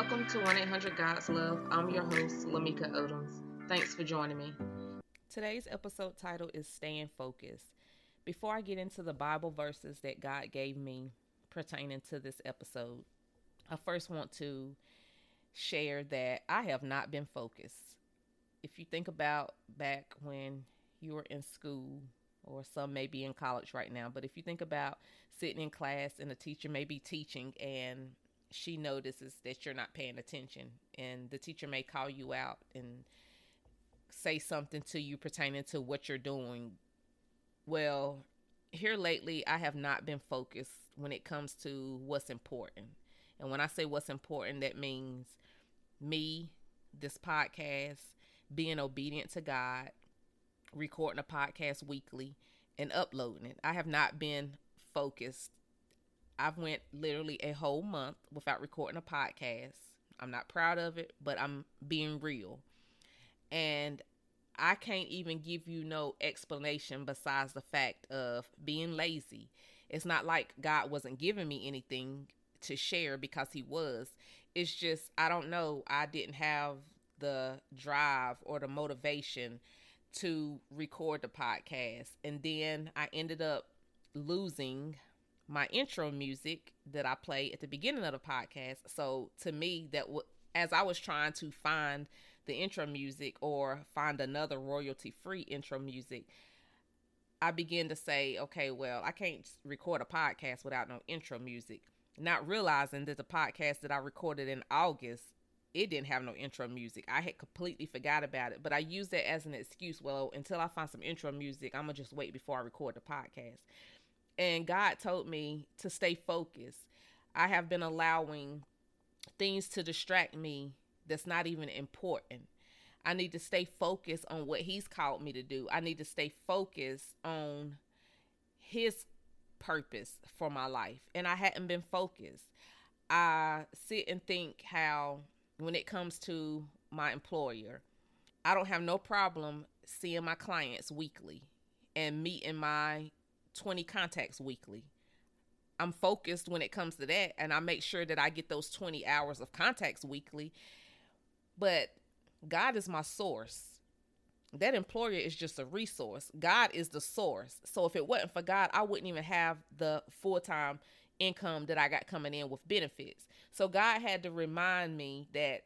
Welcome to 1 800 God's Love. I'm your host, LaMika Odoms. Thanks for joining me. Today's episode title is Staying Focused. Before I get into the Bible verses that God gave me pertaining to this episode, I first want to share that I have not been focused. If you think about back when you were in school, or some may be in college right now, but if you think about sitting in class and a teacher may be teaching and she notices that you're not paying attention and the teacher may call you out and say something to you pertaining to what you're doing. Well here lately i have not been focused when it comes to what's important. And when i say what's important that means me this podcast being obedient to god recording a podcast weekly and uploading it. I have not been focused I've went literally a whole month without recording a podcast. I'm not proud of it, but I'm being real. And I can't even give you no explanation besides the fact of being lazy. It's not like God wasn't giving me anything to share because he was. It's just I don't know, I didn't have the drive or the motivation to record the podcast. And then I ended up losing my intro music that I play at the beginning of the podcast. So to me, that w- as I was trying to find the intro music or find another royalty free intro music, I began to say, okay, well, I can't record a podcast without no intro music. Not realizing that the podcast that I recorded in August, it didn't have no intro music. I had completely forgot about it, but I used that as an excuse. Well, until I find some intro music, I'm gonna just wait before I record the podcast and God told me to stay focused. I have been allowing things to distract me that's not even important. I need to stay focused on what He's called me to do. I need to stay focused on His purpose for my life. And I hadn't been focused. I sit and think how, when it comes to my employer, I don't have no problem seeing my clients weekly and meeting my 20 contacts weekly. I'm focused when it comes to that, and I make sure that I get those 20 hours of contacts weekly. But God is my source. That employer is just a resource. God is the source. So if it wasn't for God, I wouldn't even have the full time income that I got coming in with benefits. So God had to remind me that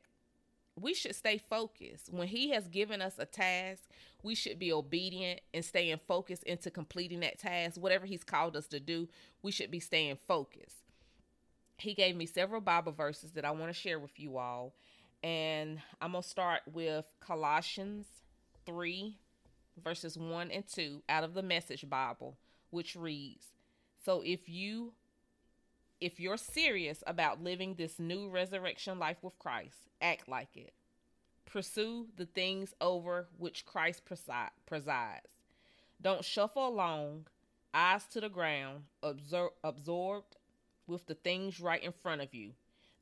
we should stay focused. When He has given us a task, we should be obedient and staying focused into completing that task. Whatever He's called us to do, we should be staying focused. He gave me several Bible verses that I want to share with you all. And I'm going to start with Colossians 3, verses 1 and 2 out of the Message Bible, which reads So if you if you're serious about living this new resurrection life with Christ, act like it. Pursue the things over which Christ presides. Don't shuffle along, eyes to the ground, absor- absorbed with the things right in front of you.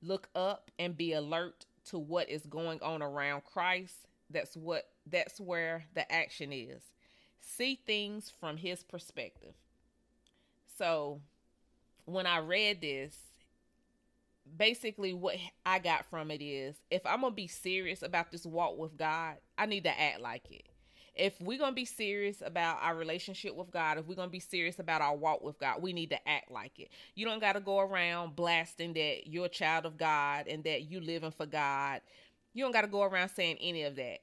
Look up and be alert to what is going on around Christ. That's what that's where the action is. See things from his perspective. So, when I read this, basically what I got from it is if I'm going to be serious about this walk with God, I need to act like it. If we're going to be serious about our relationship with God, if we're going to be serious about our walk with God, we need to act like it. You don't got to go around blasting that you're a child of God and that you living for God. You don't got to go around saying any of that.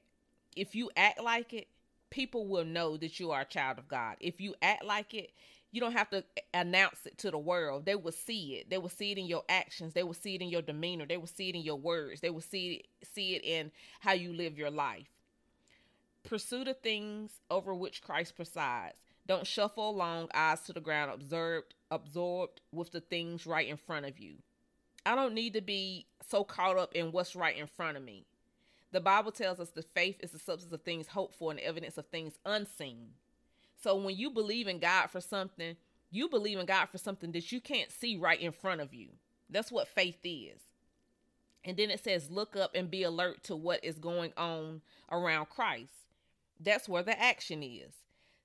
If you act like it, people will know that you are a child of God. If you act like it, you don't have to announce it to the world. They will see it. They will see it in your actions. They will see it in your demeanor. They will see it in your words. They will see it, see it in how you live your life. Pursue the things over which Christ presides. Don't shuffle along, eyes to the ground, absorbed, absorbed with the things right in front of you. I don't need to be so caught up in what's right in front of me. The Bible tells us the faith is the substance of things hoped for and the evidence of things unseen. So when you believe in God for something, you believe in God for something that you can't see right in front of you. That's what faith is. And then it says, look up and be alert to what is going on around Christ. That's where the action is.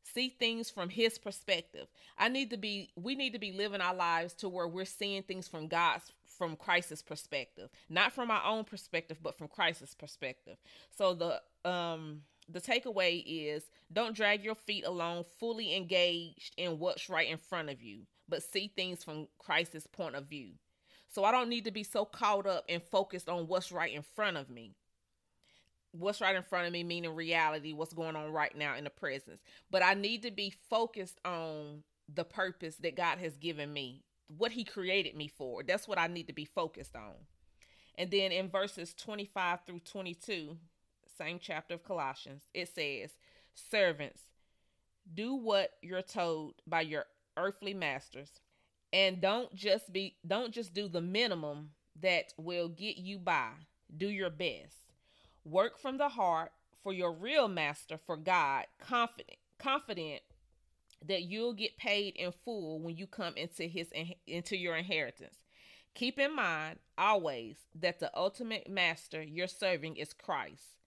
See things from his perspective. I need to be we need to be living our lives to where we're seeing things from God's from Christ's perspective. Not from our own perspective, but from Christ's perspective. So the um the takeaway is don't drag your feet along fully engaged in what's right in front of you, but see things from Christ's point of view. So I don't need to be so caught up and focused on what's right in front of me. What's right in front of me, meaning reality, what's going on right now in the presence. But I need to be focused on the purpose that God has given me, what He created me for. That's what I need to be focused on. And then in verses 25 through 22, same chapter of Colossians, it says, Servants, do what you're told by your earthly masters and don't just be don't just do the minimum that will get you by. Do your best. Work from the heart for your real master for god confident confident that you'll get paid in full when you come into his into your inheritance. Keep in mind always that the ultimate master you're serving is christ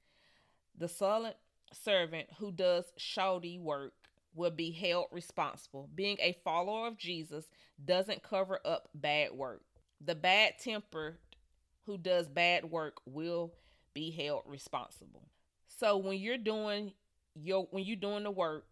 the silent servant who does shoddy work will be held responsible. Being a follower of Jesus doesn't cover up bad work. The bad tempered who does bad work will be held responsible. So when you're doing your when you're doing the work,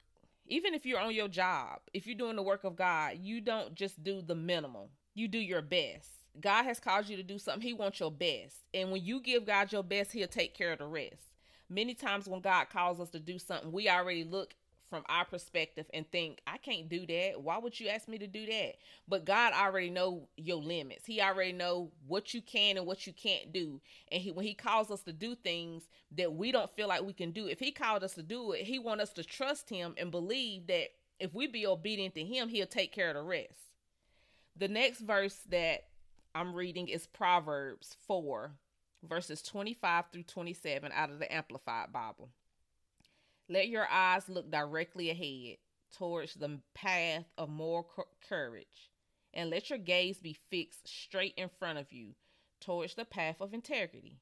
even if you're on your job, if you're doing the work of God, you don't just do the minimum. You do your best. God has called you to do something. He wants your best. And when you give God your best, he'll take care of the rest. Many times when God calls us to do something, we already look from our perspective and think i can't do that. Why would you ask me to do that? But god already know your limits. He already know what you can and what you can't do. And he when he calls us to do things that we don't feel like we can do if he called us to do it he want us to trust him and believe that if we be obedient to him he'll take care of the rest. The next verse that i'm reading is proverbs 4 verses 25 through 27 out of the amplified bible let your eyes look directly ahead towards the path of moral courage, and let your gaze be fixed straight in front of you towards the path of integrity.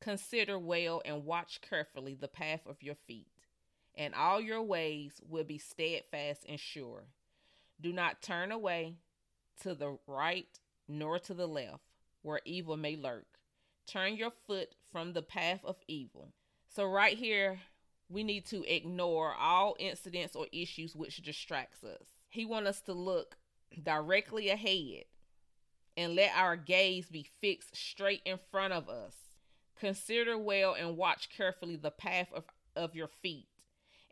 Consider well and watch carefully the path of your feet, and all your ways will be steadfast and sure. Do not turn away to the right nor to the left, where evil may lurk. Turn your foot from the path of evil. So, right here, we need to ignore all incidents or issues which distracts us. He wants us to look directly ahead and let our gaze be fixed straight in front of us. Consider well and watch carefully the path of, of your feet,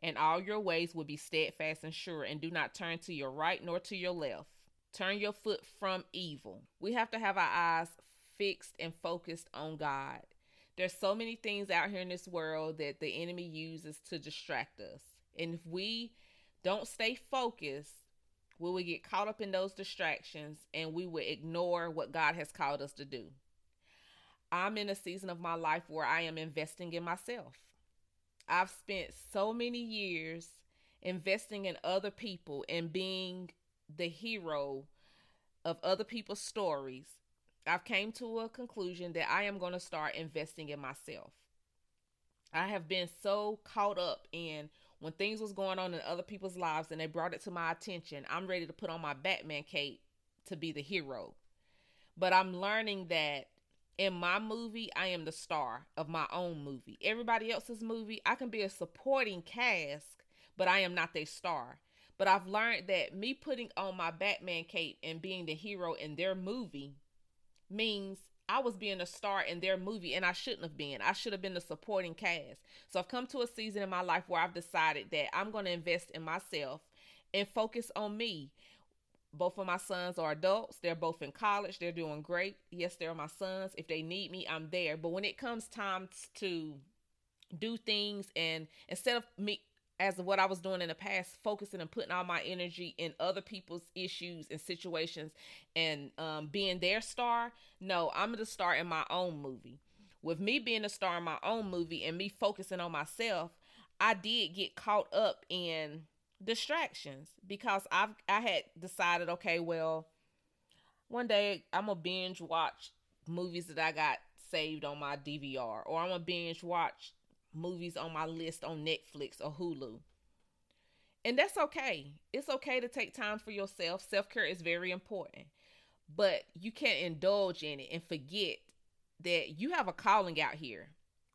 and all your ways will be steadfast and sure, and do not turn to your right nor to your left. Turn your foot from evil. We have to have our eyes fixed and focused on God. There's so many things out here in this world that the enemy uses to distract us. And if we don't stay focused, we will get caught up in those distractions and we will ignore what God has called us to do. I'm in a season of my life where I am investing in myself. I've spent so many years investing in other people and being the hero of other people's stories I've came to a conclusion that I am going to start investing in myself. I have been so caught up in when things was going on in other people's lives and they brought it to my attention. I'm ready to put on my Batman cape to be the hero. But I'm learning that in my movie, I am the star of my own movie. Everybody else's movie, I can be a supporting cast, but I am not their star. But I've learned that me putting on my Batman cape and being the hero in their movie means I was being a star in their movie and I shouldn't have been. I should have been the supporting cast. So I've come to a season in my life where I've decided that I'm going to invest in myself and focus on me. Both of my sons are adults. They're both in college. They're doing great. Yes, they're my sons. If they need me, I'm there. But when it comes time to do things and instead of me as of what I was doing in the past, focusing and putting all my energy in other people's issues and situations and um, being their star. No, I'm the star in my own movie. With me being a star in my own movie and me focusing on myself, I did get caught up in distractions because I've I had decided, okay, well, one day I'm gonna binge watch movies that I got saved on my DVR, or I'm gonna binge watch movies on my list on Netflix or Hulu. And that's okay. It's okay to take time for yourself. Self care is very important. But you can't indulge in it and forget that you have a calling out here.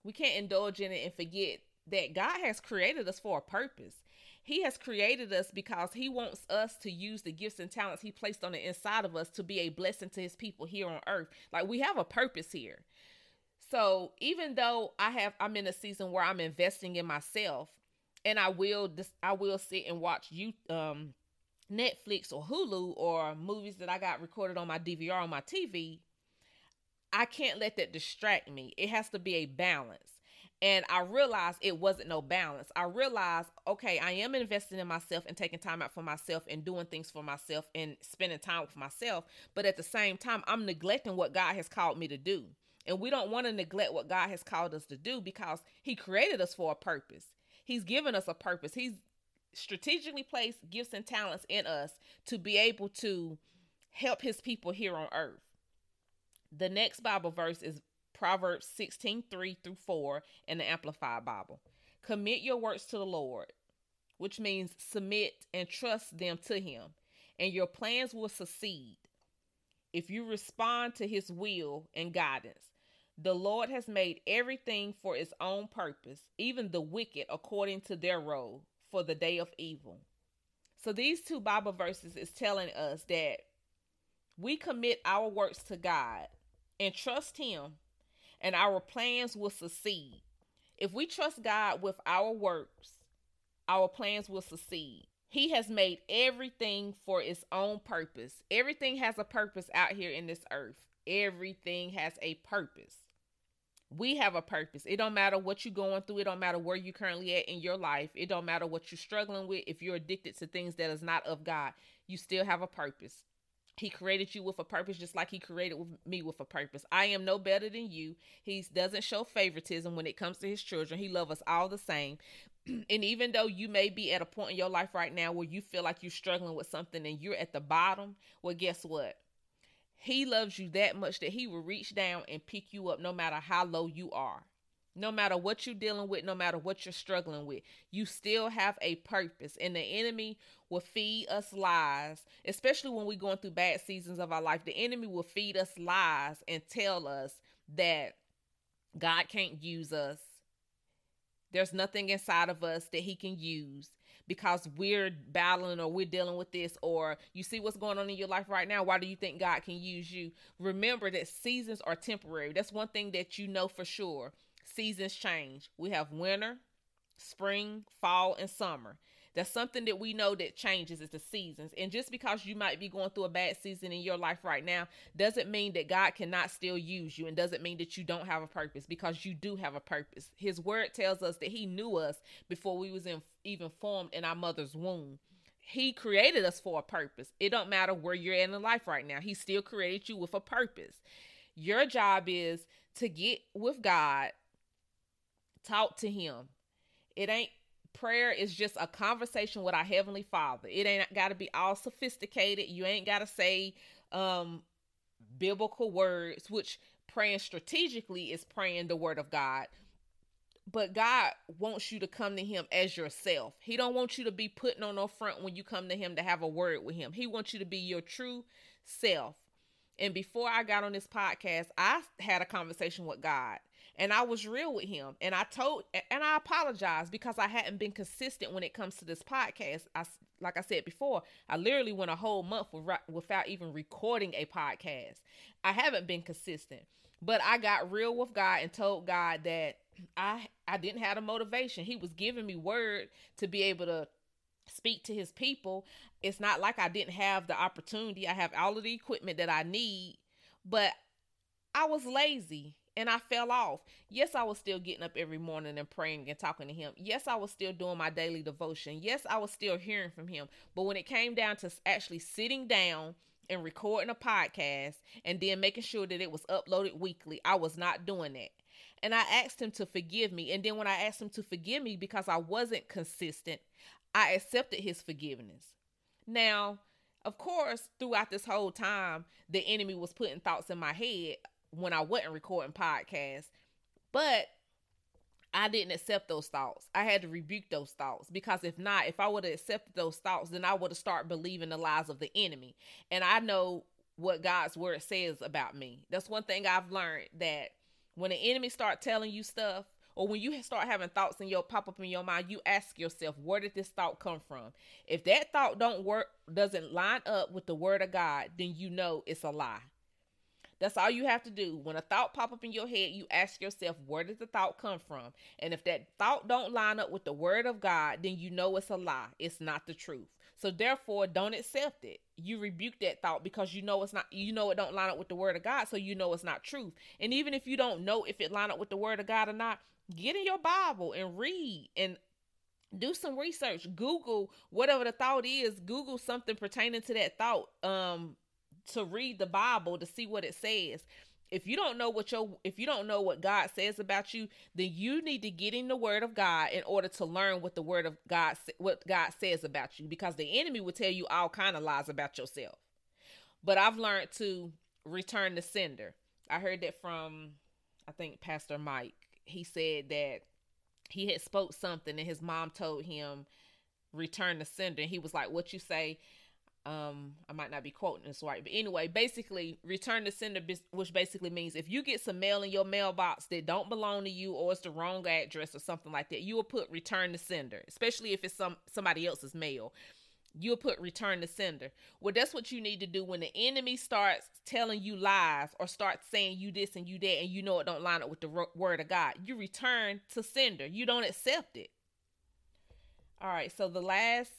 We can't indulge in it and forget that God has created us for a purpose. He has created us because He wants us to use the gifts and talents He placed on the inside of us to be a blessing to His people here on earth. Like we have a purpose here. So even though I have, I'm in a season where I'm investing in myself, and I will, I will sit and watch you, um, Netflix or Hulu or movies that I got recorded on my DVR on my TV. I can't let that distract me. It has to be a balance. And I realized it wasn't no balance. I realized, okay, I am investing in myself and taking time out for myself and doing things for myself and spending time with myself. But at the same time, I'm neglecting what God has called me to do. And we don't want to neglect what God has called us to do because He created us for a purpose. He's given us a purpose. He's strategically placed gifts and talents in us to be able to help His people here on earth. The next Bible verse is Proverbs 16 3 through 4 in the Amplified Bible. Commit your works to the Lord, which means submit and trust them to Him, and your plans will succeed if you respond to His will and guidance. The Lord has made everything for its own purpose, even the wicked according to their role for the day of evil. So these two Bible verses is telling us that we commit our works to God and trust him and our plans will succeed. If we trust God with our works, our plans will succeed. He has made everything for its own purpose. Everything has a purpose out here in this earth. Everything has a purpose. We have a purpose. It don't matter what you're going through. It don't matter where you're currently at in your life. It don't matter what you're struggling with. If you're addicted to things that is not of God, you still have a purpose. He created you with a purpose, just like he created me with a purpose. I am no better than you. He doesn't show favoritism when it comes to his children. He loves us all the same. and even though you may be at a point in your life right now where you feel like you're struggling with something and you're at the bottom, well, guess what? He loves you that much that he will reach down and pick you up no matter how low you are. No matter what you're dealing with, no matter what you're struggling with, you still have a purpose. And the enemy will feed us lies, especially when we're going through bad seasons of our life. The enemy will feed us lies and tell us that God can't use us. There's nothing inside of us that he can use because we're battling or we're dealing with this or you see what's going on in your life right now why do you think god can use you remember that seasons are temporary that's one thing that you know for sure seasons change. We have winter, spring, fall, and summer. That's something that we know that changes is the seasons. And just because you might be going through a bad season in your life right now doesn't mean that God cannot still use you and doesn't mean that you don't have a purpose because you do have a purpose. His word tells us that he knew us before we was in, even formed in our mother's womb. He created us for a purpose. It don't matter where you're in life right now. He still created you with a purpose. Your job is to get with God Talk to him. It ain't prayer is just a conversation with our heavenly father. It ain't got to be all sophisticated. You ain't got to say um biblical words, which praying strategically is praying the word of God. But God wants you to come to him as yourself. He don't want you to be putting on no front when you come to him to have a word with him. He wants you to be your true self. And before I got on this podcast, I had a conversation with God and I was real with him. And I told, and I apologized because I hadn't been consistent when it comes to this podcast. I, like I said before, I literally went a whole month without even recording a podcast. I haven't been consistent, but I got real with God and told God that I I didn't have the motivation. He was giving me word to be able to speak to his people. It's not like I didn't have the opportunity. I have all of the equipment that I need, but I was lazy and I fell off. Yes, I was still getting up every morning and praying and talking to him. Yes, I was still doing my daily devotion. Yes, I was still hearing from him. But when it came down to actually sitting down and recording a podcast and then making sure that it was uploaded weekly, I was not doing that. And I asked him to forgive me. And then when I asked him to forgive me because I wasn't consistent, I accepted his forgiveness. Now, of course, throughout this whole time, the enemy was putting thoughts in my head when I wasn't recording podcasts. But I didn't accept those thoughts. I had to rebuke those thoughts because if not, if I would have accepted those thoughts, then I would have started believing the lies of the enemy. And I know what God's word says about me. That's one thing I've learned that when the enemy start telling you stuff or when you start having thoughts in your pop up in your mind, you ask yourself, where did this thought come from? If that thought don't work doesn't line up with the word of God, then you know it's a lie. That's all you have to do. When a thought pop up in your head, you ask yourself, where did the thought come from? And if that thought don't line up with the word of God, then you know it's a lie. It's not the truth. So therefore, don't accept it. You rebuke that thought because you know it's not you know it don't line up with the word of God, so you know it's not truth. And even if you don't know if it line up with the word of God or not, get in your Bible and read and do some research. Google whatever the thought is, Google something pertaining to that thought. Um to read the Bible to see what it says. If you don't know what your if you don't know what God says about you, then you need to get in the word of God in order to learn what the word of God what God says about you because the enemy will tell you all kind of lies about yourself. But I've learned to return the sender. I heard that from I think Pastor Mike. He said that he had spoke something and his mom told him return the sender and he was like what you say um i might not be quoting this right but anyway basically return to sender which basically means if you get some mail in your mailbox that don't belong to you or it's the wrong address or something like that you will put return to sender especially if it's some somebody else's mail. You'll put return to sender. Well that's what you need to do when the enemy starts telling you lies or starts saying you this and you that and you know it don't line up with the word of god you return to sender. You don't accept it. All right so the last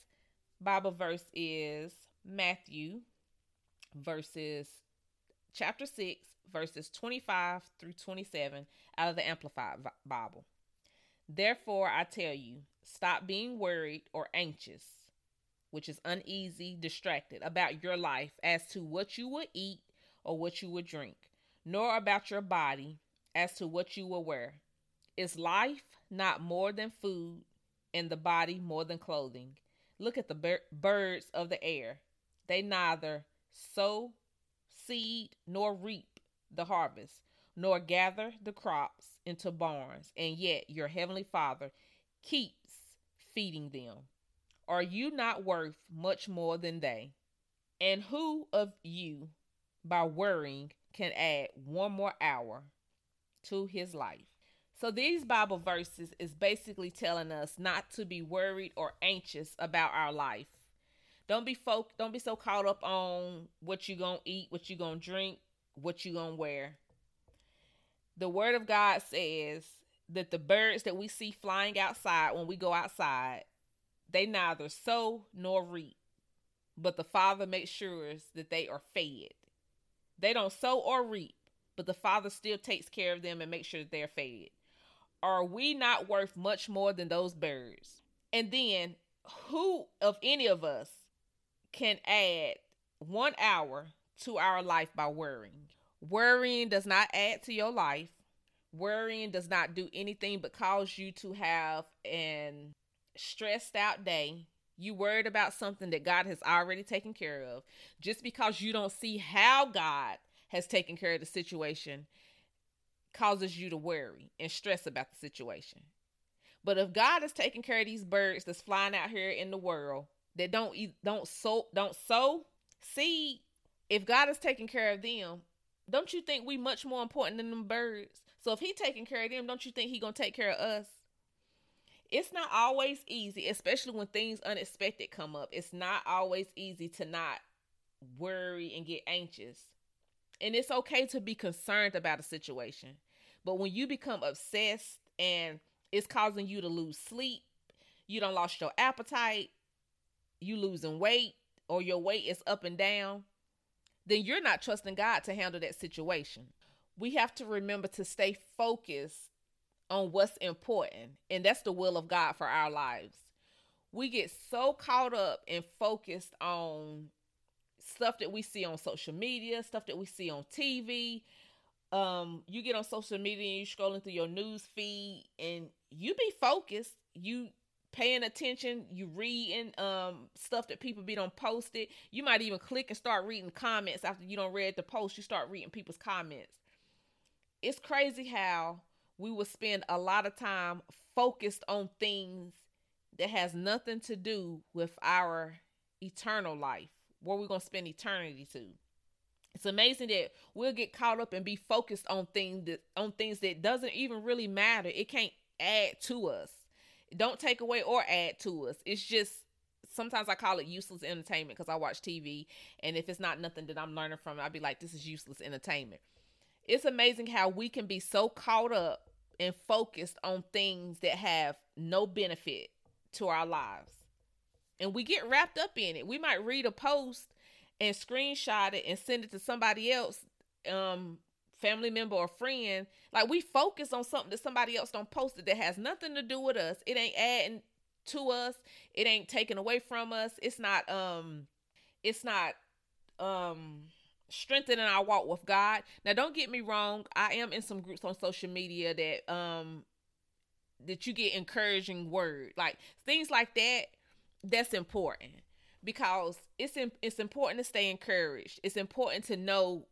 bible verse is Matthew verses chapter 6 verses 25 through 27 out of the amplified bible. Therefore i tell you stop being worried or anxious which is uneasy distracted about your life as to what you will eat or what you will drink nor about your body as to what you will wear. Is life not more than food and the body more than clothing? Look at the bir- birds of the air they neither sow seed nor reap the harvest, nor gather the crops into barns, and yet your heavenly Father keeps feeding them. Are you not worth much more than they? And who of you, by worrying, can add one more hour to his life? So these Bible verses is basically telling us not to be worried or anxious about our life. Don't be folk don't be so caught up on what you gonna eat, what you gonna drink, what you gonna wear. The word of God says that the birds that we see flying outside when we go outside, they neither sow nor reap, but the Father makes sure that they are fed. They don't sow or reap, but the Father still takes care of them and makes sure that they're fed. Are we not worth much more than those birds? And then, who of any of us can add one hour to our life by worrying. Worrying does not add to your life. Worrying does not do anything but cause you to have an stressed out day. You worried about something that God has already taken care of. Just because you don't see how God has taken care of the situation causes you to worry and stress about the situation. But if God is taking care of these birds that's flying out here in the world, that don't don't sow don't sow seed, if God is taking care of them, don't you think we much more important than them birds? So if he taking care of them, don't you think he gonna take care of us? It's not always easy, especially when things unexpected come up. It's not always easy to not worry and get anxious. And it's okay to be concerned about a situation. But when you become obsessed and it's causing you to lose sleep, you don't lost your appetite, you losing weight or your weight is up and down, then you're not trusting God to handle that situation. We have to remember to stay focused on what's important, and that's the will of God for our lives. We get so caught up and focused on stuff that we see on social media, stuff that we see on TV. Um, you get on social media and you're scrolling through your news feed, and you be focused. You paying attention, you reading um stuff that people be don't it. You might even click and start reading comments after you don't read the post. You start reading people's comments. It's crazy how we will spend a lot of time focused on things that has nothing to do with our eternal life, where we're to spend eternity to. It's amazing that we'll get caught up and be focused on things that on things that doesn't even really matter. It can't add to us. Don't take away or add to us. It's just sometimes I call it useless entertainment because I watch TV and if it's not nothing that I'm learning from I'd be like, this is useless entertainment. It's amazing how we can be so caught up and focused on things that have no benefit to our lives. And we get wrapped up in it. We might read a post and screenshot it and send it to somebody else, um, family member or friend. Like we focus on something that somebody else don't post it that has nothing to do with us. It ain't adding to us. It ain't taken away from us. It's not um it's not um strengthening our walk with God. Now don't get me wrong, I am in some groups on social media that um that you get encouraging word. Like things like that that's important because it's it's important to stay encouraged. It's important to know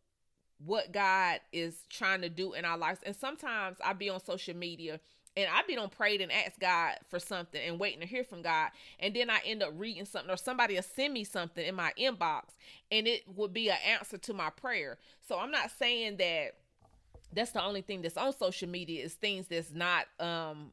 what God is trying to do in our lives. And sometimes I be on social media and I be on prayed and ask God for something and waiting to hear from God. And then I end up reading something or somebody will send me something in my inbox and it would be an answer to my prayer. So I'm not saying that that's the only thing that's on social media is things that's not um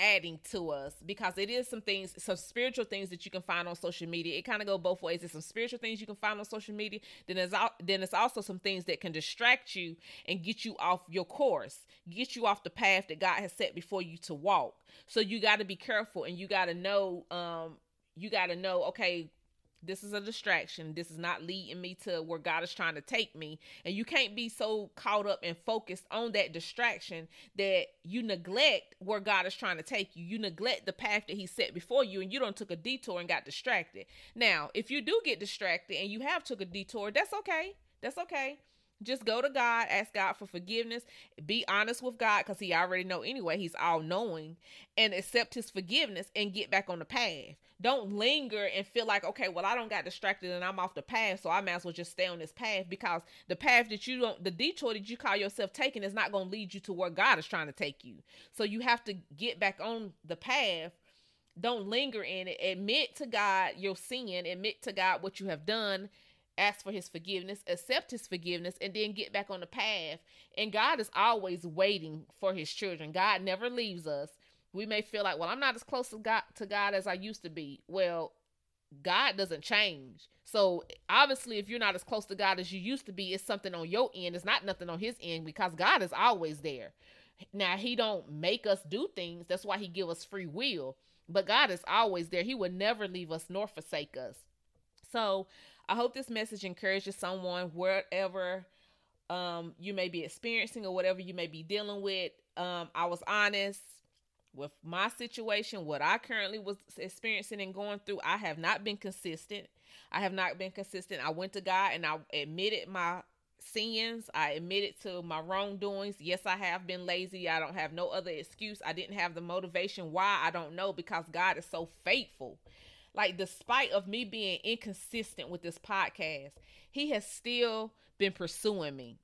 adding to us because it is some things some spiritual things that you can find on social media. It kind of go both ways. There's some spiritual things you can find on social media then there's then it's also some things that can distract you and get you off your course get you off the path that god has set before you to walk. So you got to be careful and you got to know um you got to know okay this is a distraction. This is not leading me to where God is trying to take me. And you can't be so caught up and focused on that distraction that you neglect where God is trying to take you. You neglect the path that He set before you, and you don't took a detour and got distracted. Now, if you do get distracted and you have took a detour, that's okay. That's okay. Just go to God, ask God for forgiveness, be honest with God because He already know anyway. He's all knowing, and accept His forgiveness and get back on the path. Don't linger and feel like, okay, well, I don't got distracted and I'm off the path, so I might as well just stay on this path because the path that you don't, the detour that you call yourself taking is not going to lead you to where God is trying to take you. So you have to get back on the path don't linger in it admit to god your sin admit to god what you have done ask for his forgiveness, accept his forgiveness, and then get back on the path. And God is always waiting for his children. God never leaves us. We may feel like, well, I'm not as close to God, to God as I used to be. Well, God doesn't change. So obviously, if you're not as close to God as you used to be, it's something on your end. It's not nothing on His end because God is always there. Now He don't make us do things. That's why He give us free will. But God is always there. He would never leave us nor forsake us. So I hope this message encourages someone wherever um, you may be experiencing or whatever you may be dealing with. Um, I was honest with my situation, what I currently was experiencing and going through. I have not been consistent. I have not been consistent. I went to God and I admitted my sins. I admitted to my wrongdoings. Yes, I have been lazy. I don't have no other excuse. I didn't have the motivation. Why? I don't know because God is so faithful like despite of me being inconsistent with this podcast he has still been pursuing me.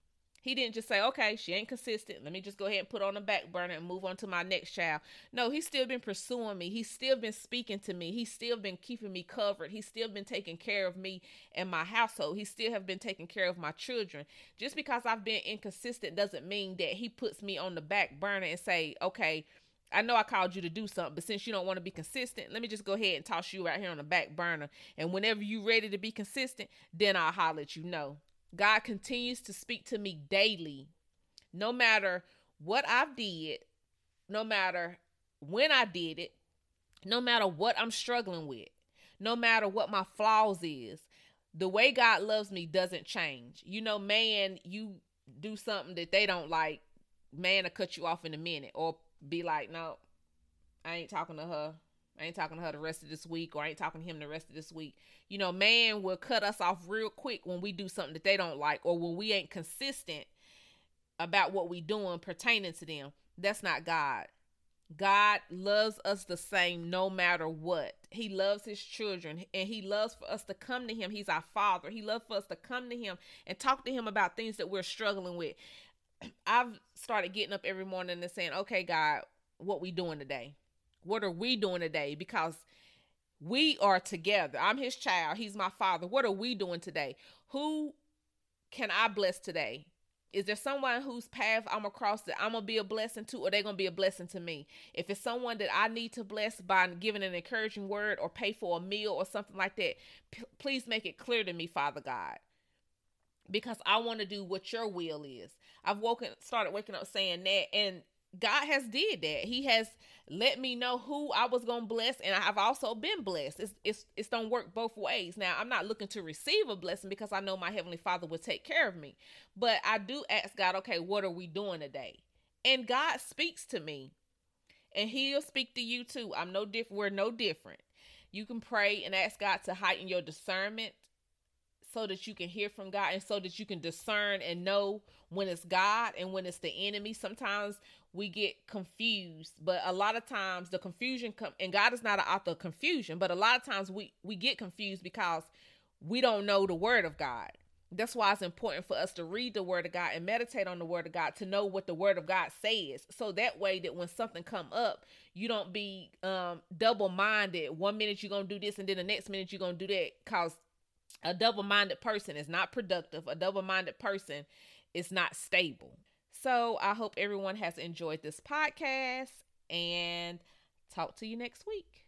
He didn't just say okay she ain't consistent. Let me just go ahead and put on the back burner and move on to my next child. No he's still been pursuing me. He's still been speaking to me. He's still been keeping me covered. He's still been taking care of me and my household. He still have been taking care of my children. Just because i've been inconsistent doesn't mean that he puts me on the back burner and say okay I know I called you to do something, but since you don't want to be consistent, let me just go ahead and toss you right here on the back burner. And whenever you're ready to be consistent, then I'll holler at you know. God continues to speak to me daily, no matter what I've did, no matter when I did it, no matter what I'm struggling with, no matter what my flaws is. The way God loves me doesn't change. You know, man, you do something that they don't like, man will cut you off in a minute or be like, no, I ain't talking to her. I ain't talking to her the rest of this week, or I ain't talking to him the rest of this week. You know, man will cut us off real quick when we do something that they don't like, or when we ain't consistent about what we doing pertaining to them. That's not God. God loves us the same no matter what. He loves his children and he loves for us to come to him. He's our father. He loves for us to come to him and talk to him about things that we're struggling with I've started getting up every morning and saying, "Okay, God, what we doing today? What are we doing today?" Because we are together. I'm his child. He's my father. What are we doing today? Who can I bless today? Is there someone whose path I'm across that I'm gonna be a blessing to, or they gonna be a blessing to me? If it's someone that I need to bless by giving an encouraging word or pay for a meal or something like that, p- please make it clear to me, Father God, because I want to do what Your will is. I've woken, started waking up saying that, and God has did that. He has let me know who I was gonna bless, and I've also been blessed. It's it's it's don't work both ways. Now I'm not looking to receive a blessing because I know my heavenly Father will take care of me, but I do ask God, okay, what are we doing today? And God speaks to me, and He'll speak to you too. I'm no different. We're no different. You can pray and ask God to heighten your discernment so that you can hear from God and so that you can discern and know when it's God and when it's the enemy. Sometimes we get confused, but a lot of times the confusion come and God is not an author of confusion, but a lot of times we we get confused because we don't know the word of God. That's why it's important for us to read the word of God and meditate on the word of God to know what the word of God says. So that way that when something come up, you don't be um double minded. One minute you're gonna do this and then the next minute you're gonna do that cause a double minded person is not productive. A double minded person is not stable. So I hope everyone has enjoyed this podcast and talk to you next week.